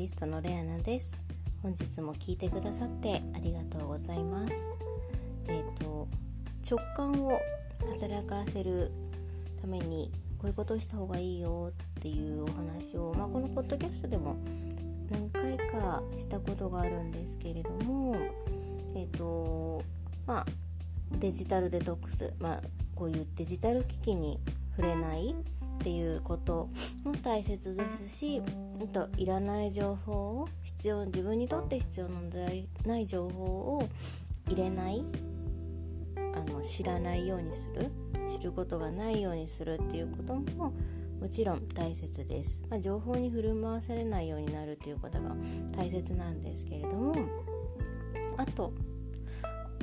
リストのレアナです。本日も聞いてくださってありがとうございます。えっ、ー、と直感を働かせるためにこういうことをした方がいいよっていうお話を、まあ、このポッドキャストでも何回かしたことがあるんですけれどもえっ、ー、とまあデジタルデトックス、まあ、こういうデジタル機器に触れないっていうことも大切ですしといらない情報を必要自分にとって必要のない情報を入れないあの知らないようにする知ることがないようにするっていうことももちろん大切です、まあ、情報に振る舞わされないようになるということが大切なんですけれどもあと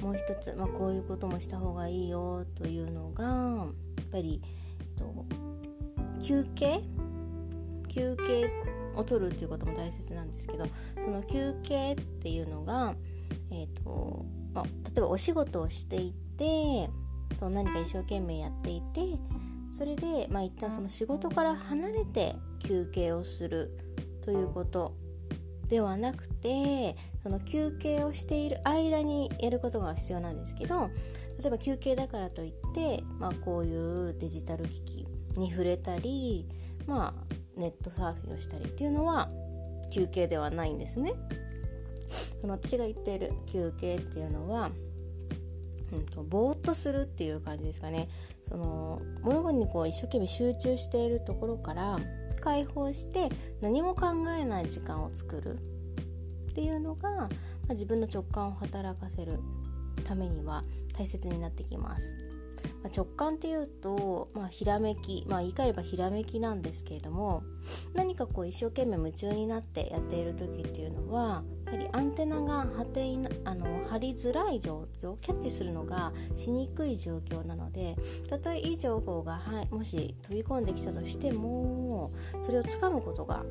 もう一つ、まあ、こういうこともした方がいいよというのがやっぱり、えっと、休憩？休憩を取るっていうことも大切なんですけどその休憩っていうのが、えーとまあ、例えばお仕事をしていてそう何か一生懸命やっていてそれで、まあ、一旦その仕事から離れて休憩をするということではなくてその休憩をしている間にやることが必要なんですけど例えば休憩だからといって、まあ、こういうデジタル機器に触れたり、まあ、ネットサーフィンをしたりっていうのは休憩ではないんですね。その私が言っている休憩っていうのは、うんと、ぼーっとするっていう感じですかね。その物事にこう一生懸命集中しているところから解放して何も考えない時間を作るっていうのが、まあ、自分の直感を働かせるためには大切になってきます。まあ、直感っていうと、まあ、ひらめき、まあ、言い換えればひらめきなんですけれども何かこう一生懸命夢中になってやっている時っていうのはやはりアンテナが張ていなあの張りづらい状況キャッチするのがしにくい状況なのでたとえいい情報が、はい、もし飛び込んできたとしてもそれをつかむことが、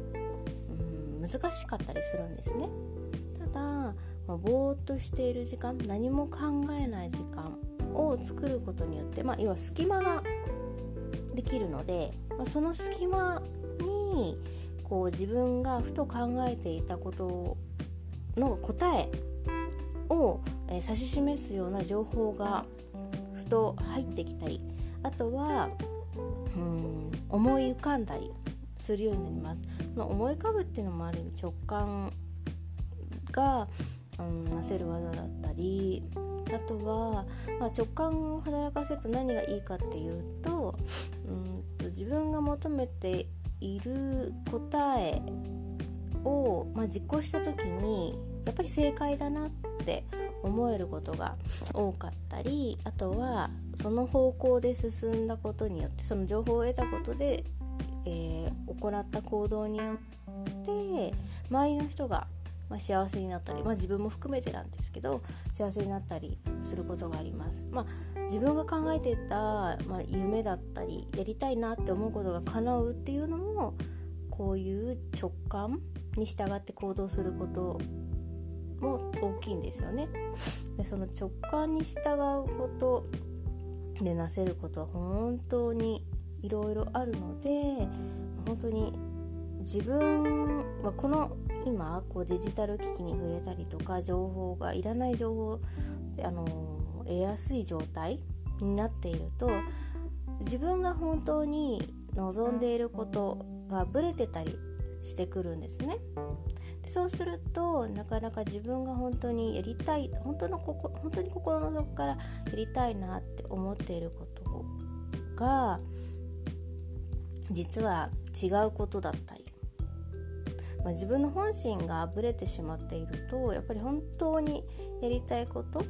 難しかったりするんですね。ただ、ぼーっとしている時間何も考えない時間を作ることによって、まあ、要は隙間ができるので、まあ、その隙間にこう自分がふと考えていたことの答えを、指し示すような情報がふと入ってきたりあとはうん思い浮かんだりするようになります。ま、思い浮かぶっていうのもある意味直感が、うん、まあ、直感を働かせると何がいいかっていうとうん自分が求めている答えを、まあ、実行した時にやっぱり正解だなって思えることが多かったりあとはその方向で進んだことによってその情報を得たことで、えー、行った行動によって周りの人がまあ、幸せになったり、まあ、自分も含めてなんですけど幸せになったりすることがあります。まあ、自分が考えていた、まあ、夢だったりやりたいなって思うことが叶うっていうのもこういう直感に従って行動することも大きいんですよね。でその直感に従うことでなせることは本当にいろいろあるので本当に自分はこの今こうデジタル機器に触れたりとか情報がいらない情報あの得やすい状態になっていると自分が本当に望んでいることがブレてたりしてくるんですね。でそうするとなかなか自分が本当にやりたい本当のここ本当に心の底からやりたいなって思っていることが実は違うことだったりまあ、自分の本心がぶれてしまっているとやっぱり本当にやりたいこと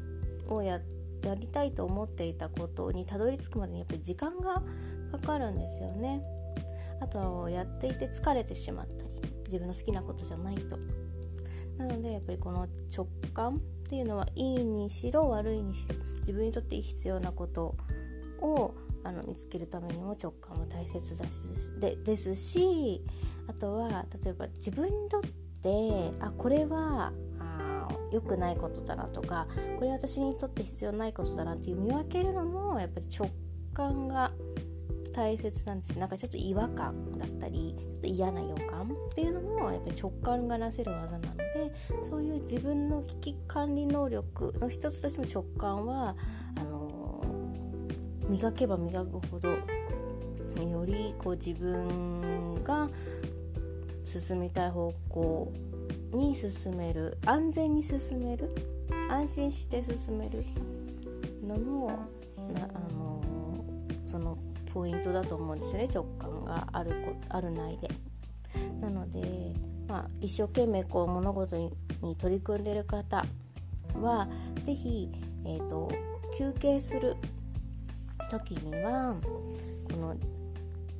をややりたいと思っていたことにたどり着くまでにやっぱり時間がかかるんですよね。あとやっていて疲れてしまったり自分の好きなことじゃないと。なのでやっぱりこの直感っていうのはいいにしろ悪いにしろ自分にとって必要なことをあの見つけるためにも直感は大切だしでですしあとは例えば自分にとってあこれは良くないことだなとかこれ私にとって必要ないことだなっていう見分けるのもやっぱり直感が大切なんですなんかちょっと違和感だったりちょっと嫌な予感っていうのもやっぱり直感がなせる技なのでそういう自分の危機管理能力の一つとしても直感はあの、磨けば磨くほどよりこう自分が進みたい方向に進める安全に進める安心して進めるのもなあのそのポイントだと思うんですよね直感があるある内で。なので、まあ、一生懸命こう物事に取り組んでる方は是非、えーと、休憩する時にはこの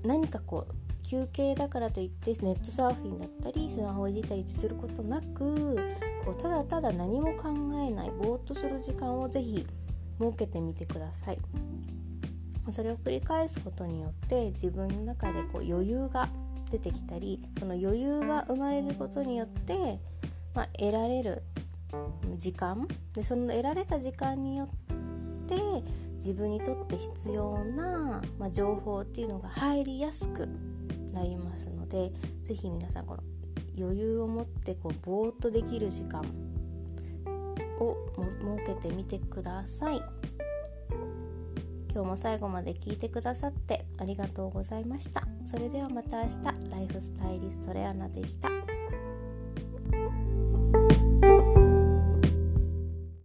何かこう休憩だからといってネットサーフィンだったりスマホをいじったりすることなくこうただただ何も考えないぼーっとする時間をぜひ設けてみてください。それを繰り返すことによって自分の中でこう余裕が出てきたりその余裕が生まれることによって、まあ、得られる時間でその得られた時間によって自分にとって必要な、まあ、情報っていうのが入りやすくなりますので是非皆さんこの余裕を持ってこうぼーっとできる時間を設けてみてください。今日も最後まで聞いてくださってありがとうございました。それではまた明日。ライフスタイリストレアナでした。